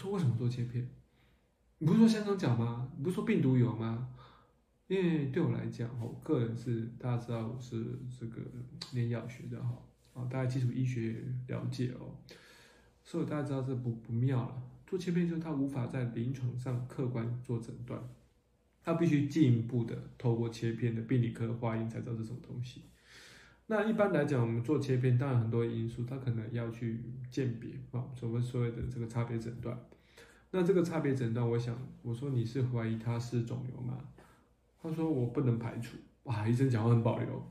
说为什么做切片？你不是说香港脚吗？你不是说病毒有吗？因为对我来讲，我个人是大家知道我是这个念药学的哈，啊，大家基础医学了解哦，所以大家知道这不不妙了。做切片就是他无法在临床上客观做诊断，他必须进一步的透过切片的病理科化验才知道这种东西。那一般来讲，我们做切片，当然很多因素，他可能要去鉴别啊，所谓所谓的这个差别诊断。那这个差别诊断，我想我说你是怀疑他是肿瘤吗？他说我不能排除。哇，医生讲话很保留。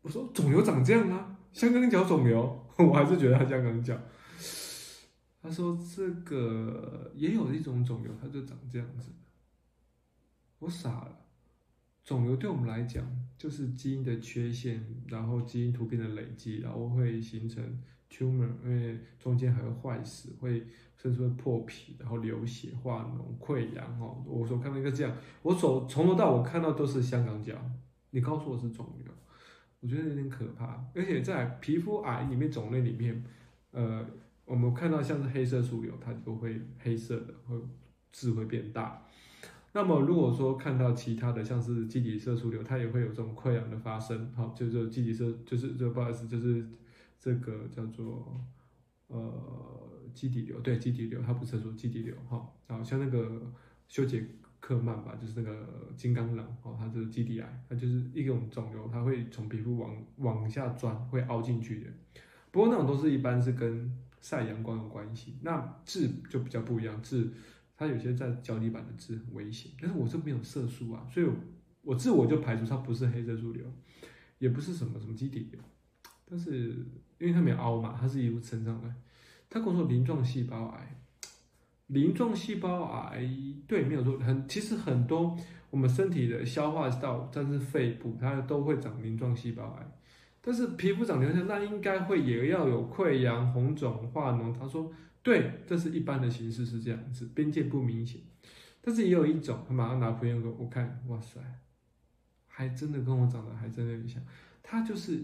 我说肿瘤长这样吗？香港脚肿瘤？我还是觉得他香港脚。他说这个也有一种肿瘤，它就长这样子。我傻了。肿瘤对我们来讲，就是基因的缺陷，然后基因突变的累积，然后会形成 tumor，因为中间还会坏死，会甚至会破皮，然后流血、化脓、溃疡。哦，我所看到一个这样，我手从头到尾看到都是香港脚。你告诉我是肿瘤，我觉得有点可怕。而且在皮肤癌里面，种类里面，呃，我们看到像是黑色素瘤，它就会黑色的，会痣会变大。那么如果说看到其他的，像是基底色素瘤，它也会有这种溃疡的发生，好，就是基底色，就是这不好意思，就是这个叫做呃基底瘤，对，基底瘤，它不是说基底瘤，哈，好像那个休杰克曼吧，就是那个金刚狼，哦，它是基底癌，它就是一种肿瘤，它会从皮肤往往下钻，会凹进去的。不过那种都是一般是跟晒阳光有关系，那痣就比较不一样，痣。它有些在脚底板的痣很危险，但是我这没有色素啊，所以我自我就排除它不是黑色素瘤，也不是什么什么基底瘤，但是因为它没有凹嘛，它是一路撑上来。他跟我说鳞状细胞癌，鳞状细胞癌对，没有说很，其实很多我们身体的消化道，但是肺部它都会长鳞状细胞癌，但是皮肤长瘤下，那应该会也要有溃疡、红肿、化脓。他说。对，这是一般的形式是这样子，边界不明显。但是也有一种，他马上拿朋友给我看，哇塞，还真的跟我长得还真的很像。他就是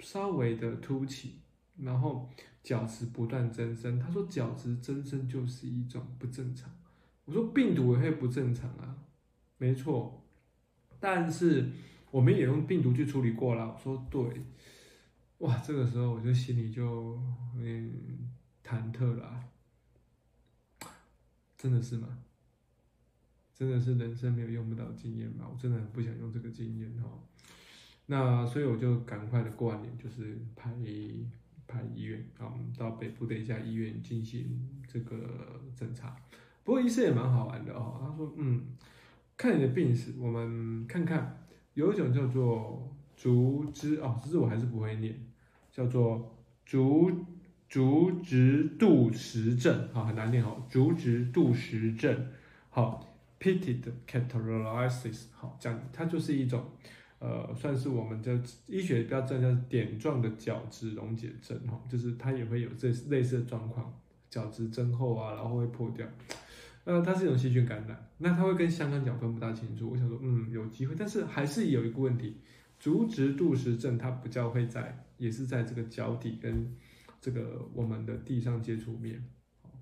稍微的凸起，然后角质不断增生。他说角质增生就是一种不正常。我说病毒也会不正常啊，没错。但是我们也用病毒去处理过了。我说对，哇，这个时候我就心里就嗯。忐忑啦，真的是吗？真的是人生没有用不到经验吗？我真的很不想用这个经验哈。那所以我就赶快的过完年，就是排排医院啊，到北部的一家医院进行这个检查。不过医生也蛮好玩的哦，他说：“嗯，看你的病史，我们看看有一种叫做竹枝哦，这字我还是不会念，叫做竹。”竹质杜氏症，好，很难念哦。竹质杜氏症，好，pitted cataralysis，好，这样它就是一种，呃，算是我们的医学标准叫点状的角质溶解症，哈，就是它也会有这类似的状况，角质增厚啊，然后会破掉，呃，它是一种细菌感染，那它会跟香港脚分不大清楚。我想说，嗯，有机会，但是还是有一个问题，竹质杜氏症它比较会在，也是在这个脚底跟。这个我们的地上接触面，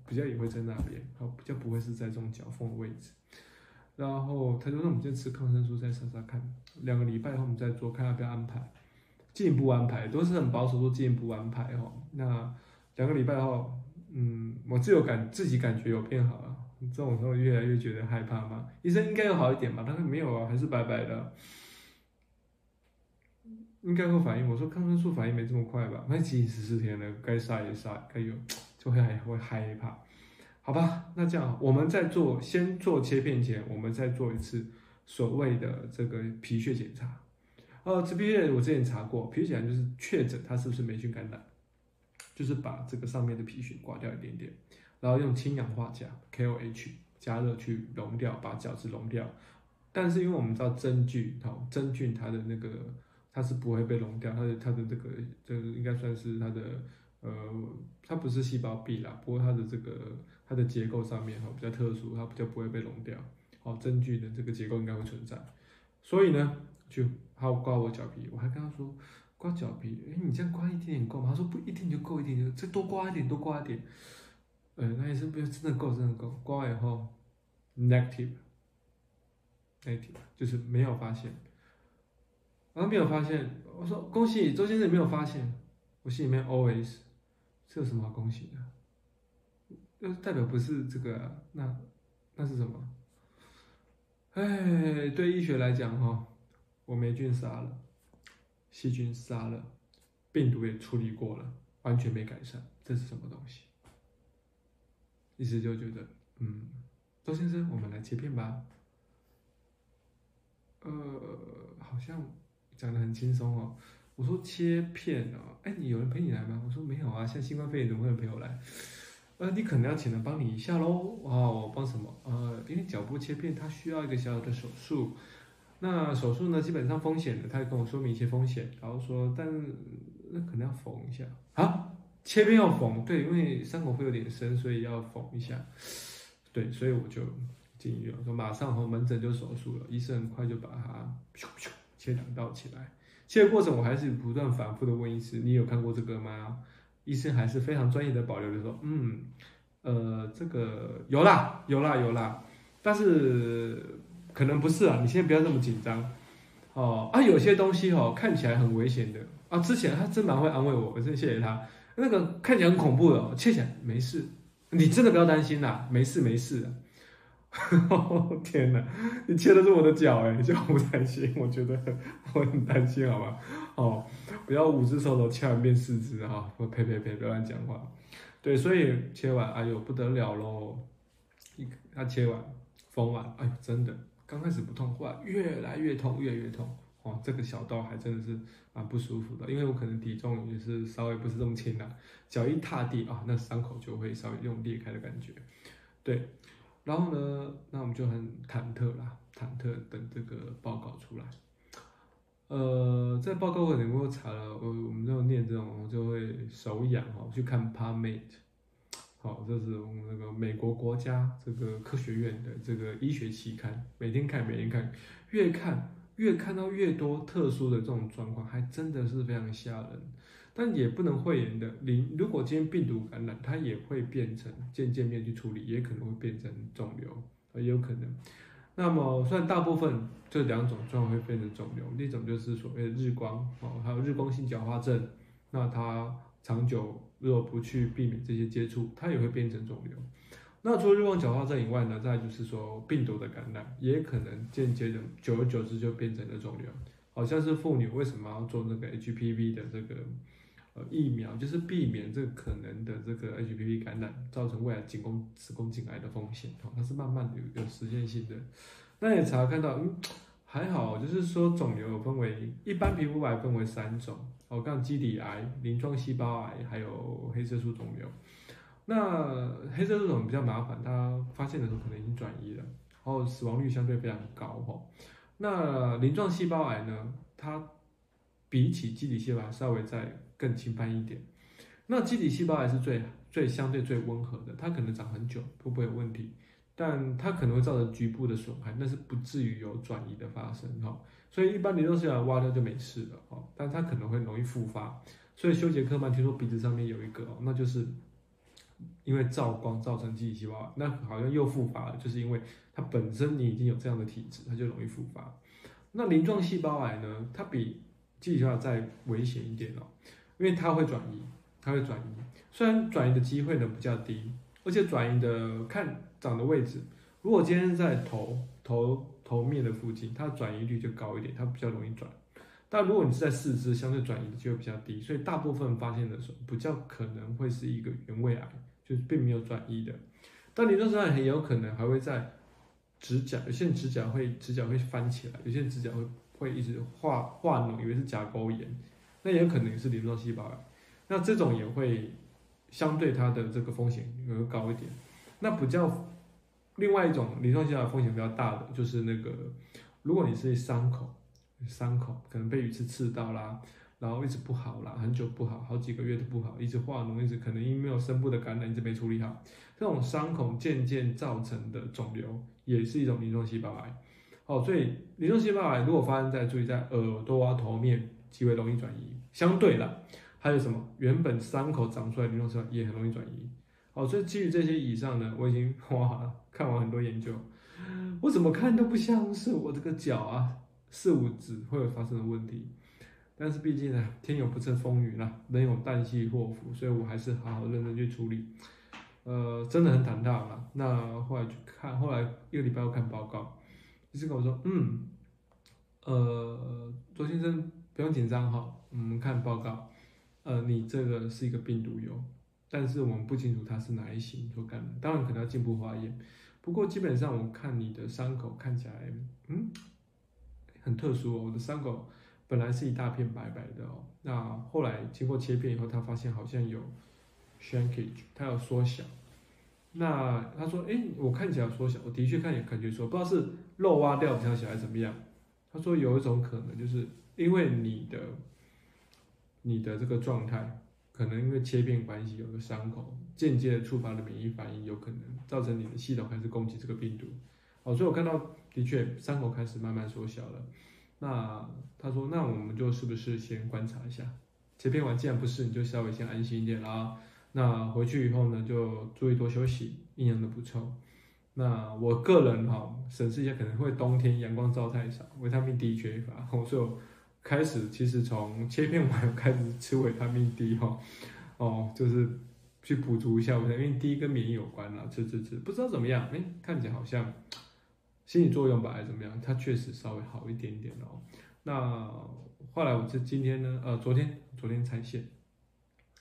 比较也会在那边，好，比较不会是在这种脚缝的位置。然后他就说：“我们先吃抗生素，再试试看，两个礼拜后我们再做，看要不要安排，进一步安排，都是很保守，说进一步安排哦。那两个礼拜后，嗯，我自有感，自己感觉有变好了，这种时候越来越觉得害怕嘛。医生应该有好一点吧？但是没有啊，还是白白的。”应该会反应，我说抗生素反应没这么快吧？那其实十四天了，该杀也杀，该有就会还会害怕，好吧？那这样，我们在做先做切片前，我们再做一次所谓的这个皮屑检查。呃，这皮屑我之前查过，皮屑检查就是确诊它是不是霉菌感染，就是把这个上面的皮屑刮掉一点点，然后用氢氧化钾 KOH 加热去溶掉，把角质溶掉。但是因为我们知道真菌，好，真菌它的那个。它是不会被溶掉，它的它的这个这个应该算是它的呃，它不是细胞壁啦，不过它的这个它的结构上面哈比较特殊，它比较不会被溶掉。哦，真菌的这个结构应该会存在，所以呢，就他刮我脚皮，我还跟他说刮脚皮，哎，你这样刮一点点够吗？他说不一定就够，一点就再多刮一点，多刮一点。呃，那医生不要真的够，真的够，刮完以后 negative，negative 就是没有发现，然后没有发现，我说恭喜周先生没有发现，我心里面 always 这有什么好恭喜的？那代表不是这个、那那是什么？哎，对医学来讲哈，我霉菌杀了，细菌杀了，病毒也处理过了，完全没改善，这是什么东西？一直就觉得，嗯，周先生，我们来切片吧。呃，好像讲得很轻松哦。我说切片哦，哎，你有人陪你来吗？我说没有啊，像新冠肺炎怎么会有人陪我来？呃，你可能要请人帮你一下喽。哦，帮什么？呃，因为脚部切片它需要一个小小的手术。那手术呢，基本上风险的，他也跟我说明一些风险，然后说，但那可能要缝一下啊。切片要缝，对，因为伤口会有点深，所以要缝一下。对，所以我就进医院，说马上和门诊就手术了。医生很快就把它切两道起来。切的过程我还是不断反复的问医师：“你有看过这个吗？”医生还是非常专业的保留的说：“嗯，呃，这个有啦，有啦，有啦，但是可能不是啊。你先不要这么紧张哦。啊，有些东西哦看起来很危险的啊。之前他真蛮会安慰我，我真谢谢他。”那个看起来很恐怖的，切起来没事，你真的不要担心啦，没事没事。天哪，你切的是我的脚哎，就不担心，我觉得我很担心，好吧？哦，不要五只手都切完变四只哈，我呸呸呸，不要乱讲话。对，所以切完，哎呦不得了喽！一他切完，缝完，哎呦真的，刚开始不痛，后来越来越痛，越来越痛。哦，这个小刀还真的是蛮不舒服的，因为我可能体重也是稍微不是这么轻的，脚一踏地啊，那伤口就会稍微用裂开的感觉。对，然后呢，那我们就很忐忑啦，忐忑等这个报告出来。呃，在报告我能够查了，我我们就念这种就会手痒哦，去看 PubMed，好，这是我们那个美国国家这个科学院的这个医学期刊，每天看，每天看，越看。越看到越多特殊的这种状况，还真的是非常吓人，但也不能讳言的。你如果今天病毒感染，它也会变成渐渐面去处理，也可能会变成肿瘤，也有可能。那么，虽然大部分这两种状况会变成肿瘤，一种就是所谓的日光哦，还有日光性角化症，那它长久如果不去避免这些接触，它也会变成肿瘤。那除了日光角化症以外呢，再就是说病毒的感染，也可能间接的，久而久之就变成了肿瘤。好像是妇女为什么要做那个 HPV 的这个呃疫苗，就是避免这个可能的这个 HPV 感染造成未来子宫子宫颈癌的风险。哦，它是慢慢的有有实现性的。那也查看到，嗯，还好，就是说肿瘤分为一般皮肤癌分为三种，哦，像基底癌、鳞状细胞癌，还有黑色素肿瘤。那黑色素肿比较麻烦，它发现的时候可能已经转移了，然后死亡率相对非常高哈。那鳞状细胞癌呢，它比起基底细胞癌稍微再更轻泛一点。那基底细胞癌是最最相对最温和的，它可能长很久都不会有问题，但它可能会造成局部的损害，那是不至于有转移的发生哈。所以一般你都是要挖掉就没事了哈，但它可能会容易复发。所以休杰克曼听说鼻子上面有一个哦，那就是。因为照光造成基底细胞癌，那好像又复发了，就是因为它本身你已经有这样的体质，它就容易复发。那鳞状细胞癌呢？它比基底细胞再危险一点哦，因为它会转移，它会转移。虽然转移的机会呢比较低，而且转移的看长的位置，如果今天在头头头面的附近，它转移率就高一点，它比较容易转。但如果你是在四肢，相对转移的机会比较低，所以大部分发现的时候，比较可能会是一个原位癌，就是并没有转移的。但鳞状细胞癌很有可能还会在指甲，有些人指甲会指甲会翻起来，有些人指甲会会一直化化脓，以为是甲沟炎，那也可能是鳞状细胞癌。那这种也会相对它的这个风险会高一点。那比较另外一种鳞状细胞癌风险比较大的，就是那个如果你是伤口。伤口可能被鱼刺刺到啦，然后一直不好啦，很久不好，好几个月都不好，一直化脓，一直可能因为没有深部的感染，一直没处理好，这种伤口渐渐造成的肿瘤也是一种鳞状细胞癌。哦，所以鳞状细胞癌如果发生在注意在耳朵啊头面，极为容易转移。相对的，还有什么？原本伤口长出来的鳞状细胞也很容易转移。好，所以基于这些以上呢，我已经哇看完很多研究，我怎么看都不像是我这个脚啊四五指会有发生的问题。但是毕竟呢，天有不测风云啦，人有旦夕祸福，所以我还是好好认真去处理。呃，真的很胆大了。那后来去看，后来一个礼拜后看报告，医生跟我说，嗯，呃，周先生不用紧张哈，我们看报告，呃，你这个是一个病毒疣，但是我们不清楚它是哪一型所感，当然可能要进一步化验。不过基本上我看你的伤口看起来，嗯，很特殊哦，我的伤口。本来是一大片白白的哦，那后来经过切片以后，他发现好像有 shrinkage，它有缩小。那他说：“哎，我看起来缩小，我的确看也感觉说，不知道是肉挖掉比较小还是怎么样。”他说有一种可能，就是因为你的你的这个状态，可能因为切片关系，有个伤口间接的触发了免疫反应，有可能造成你的系统开始攻击这个病毒。哦，所以我看到的确伤口开始慢慢缩小了。那他说，那我们就是不是先观察一下，切片完既然不是，你就稍微先安心一点啦。那回去以后呢，就注意多休息，营养的补充。那我个人哈，审视一下，可能会冬天阳光照太少，维他命 D 缺乏，所以我开始其实从切片完开始吃维他命 D 哈，哦，就是去补足一下维他命 D 跟免疫有关啦，吃吃吃，不知道怎么样，哎，看起来好像。心理作用吧，还是怎么样？它确实稍微好一点点哦。那后来我这今天呢，呃，昨天昨天拆线，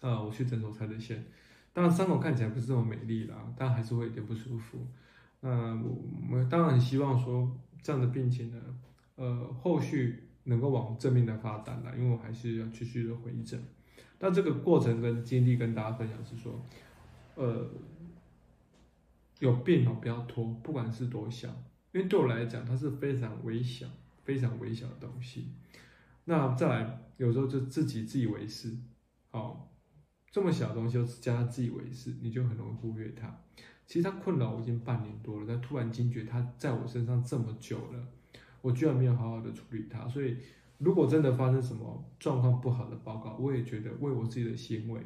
呃，我去诊所拆的线。当然伤口看起来不是这么美丽啦，但还是会有点不舒服。那我我当然很希望说这样的病情呢，呃，后续能够往正面的发展啦，因为我还是要继续的回诊。那这个过程跟经历跟大家分享是说，呃，有病哦，不要拖，不管是多小。因为对我来讲，它是非常微小、非常微小的东西。那再来，有时候就自己自以为是，哦，这么小的东西，又加自以为是，你就很容易忽略它。其实它困扰我已经半年多了，但突然惊觉它在我身上这么久了，我居然没有好好的处理它。所以，如果真的发生什么状况不好的报告，我也觉得为我自己的行为，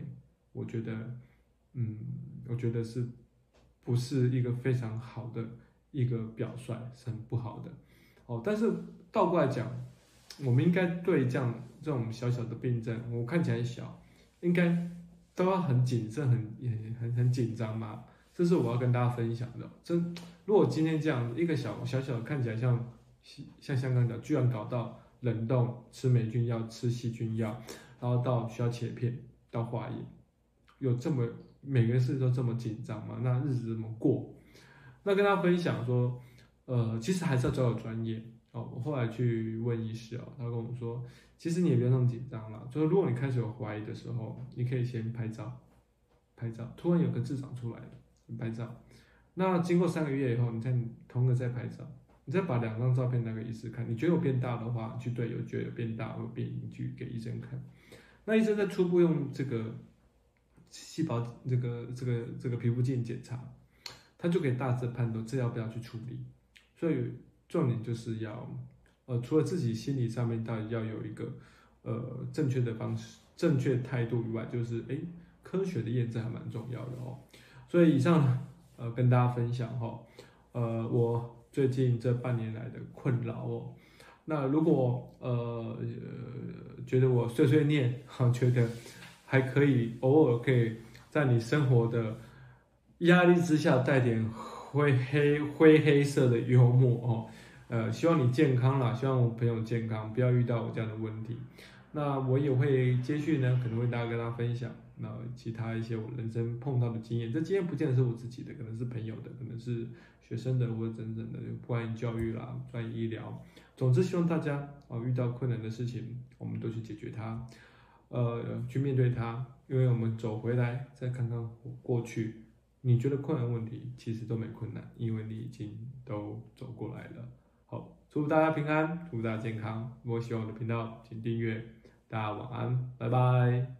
我觉得，嗯，我觉得是不是一个非常好的。一个表率是很不好的，哦，但是倒过来讲，我们应该对这样这种小小的病症，我看起来小，应该都要很谨慎、很很很紧张嘛。这是我要跟大家分享的。这如果今天这样一个小小小看起来像像香港脚，居然搞到冷冻、吃霉菌药、吃细菌药，然后到需要切片、到化验，有这么每个事都这么紧张吗？那日子怎么过？那跟他分享说，呃，其实还是要找有专业哦。我后来去问医师哦，他跟我说，其实你也不要那么紧张了。就是如果你开始有怀疑的时候，你可以先拍照，拍照，突然有个痣长出来了，拍照。那经过三个月以后，你再同个再拍照，你再把两张照片拿给医师看，你觉得有变大的话，去对，有觉得有变大或变，你去给医生看。那医生在初步用这个细胞这个这个这个皮肤镜检查。他就可以大致判断这要不要去处理，所以重点就是要，呃，除了自己心理上面到底要有一个，呃，正确的方式、正确态度以外，就是诶，科学的验证还蛮重要的哦。所以以上，呃，跟大家分享哈，呃，我最近这半年来的困扰哦。那如果呃觉得我碎碎念，哈，觉得还可以，偶尔可以在你生活的。压力之下带点灰黑灰黑色的幽默哦，呃，希望你健康啦，希望我朋友健康，不要遇到我这样的问题。那我也会接续呢，可能会大家跟大家分享，那其他一些我人生碰到的经验，这经验不见得是我自己的，可能是朋友的，可能是学生的或者真正的关于教育啦、关于医疗，总之希望大家啊遇到困难的事情，我们都去解决它，呃，去面对它，因为我们走回来再看看过去。你觉得困难问题其实都没困难，因为你已经都走过来了。好，祝福大家平安，祝福大家健康。如果喜欢我的频道，请订阅。大家晚安，拜拜。